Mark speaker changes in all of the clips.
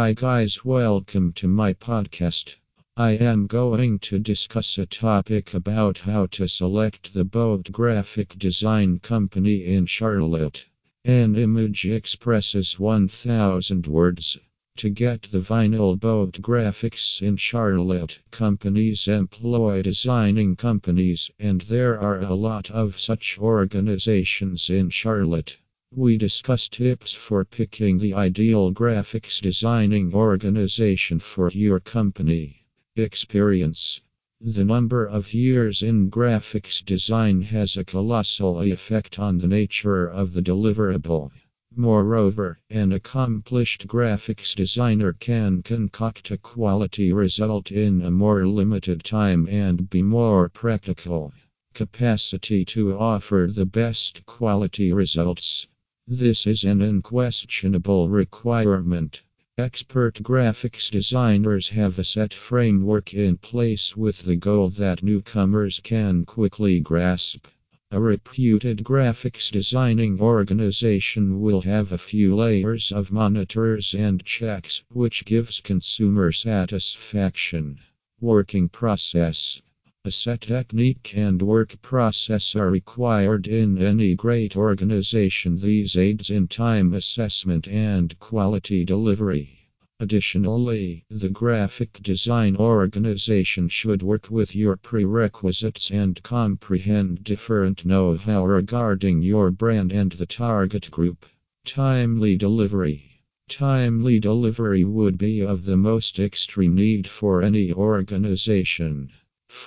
Speaker 1: Hi, guys, welcome to my podcast. I am going to discuss a topic about how to select the boat graphic design company in Charlotte. An image expresses 1000 words. To get the vinyl boat graphics in Charlotte, companies employ designing companies, and there are a lot of such organizations in Charlotte. We discuss tips for picking the ideal graphics designing organization for your company. Experience The number of years in graphics design has a colossal effect on the nature of the deliverable. Moreover, an accomplished graphics designer can concoct a quality result in a more limited time and be more practical. Capacity to offer the best quality results. This is an unquestionable requirement. Expert graphics designers have a set framework in place with the goal that newcomers can quickly grasp. A reputed graphics designing organization will have a few layers of monitors and checks, which gives consumer satisfaction. Working process a set technique and work process are required in any great organization. These aids in time assessment and quality delivery. Additionally, the graphic design organization should work with your prerequisites and comprehend different know how regarding your brand and the target group. Timely delivery. Timely delivery would be of the most extreme need for any organization.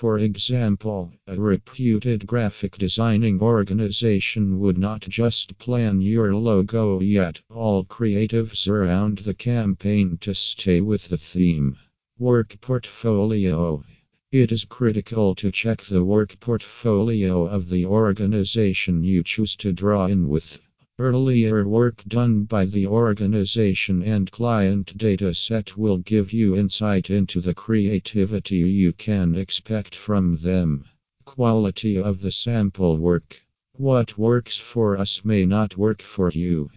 Speaker 1: For example, a reputed graphic designing organization would not just plan your logo yet, all creatives around the campaign to stay with the theme. Work portfolio. It is critical to check the work portfolio of the organization you choose to draw in with. Earlier work done by the organization and client data set will give you insight into the creativity you can expect from them. Quality of the sample work. What works for us may not work for you.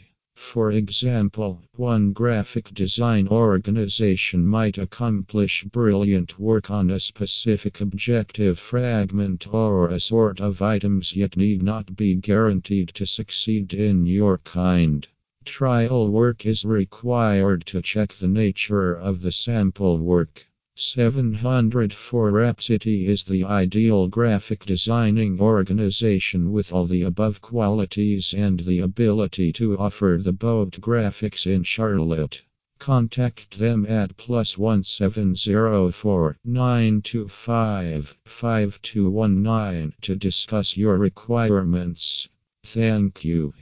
Speaker 1: For example, one graphic design organization might accomplish brilliant work on a specific objective fragment or a sort of items yet need not be guaranteed to succeed in your kind. Trial work is required to check the nature of the sample work. 704 Wrap City is the ideal graphic designing organization with all the above qualities and the ability to offer the boat graphics in Charlotte. Contact them at plus 1704 925 5219 to discuss your requirements. Thank you.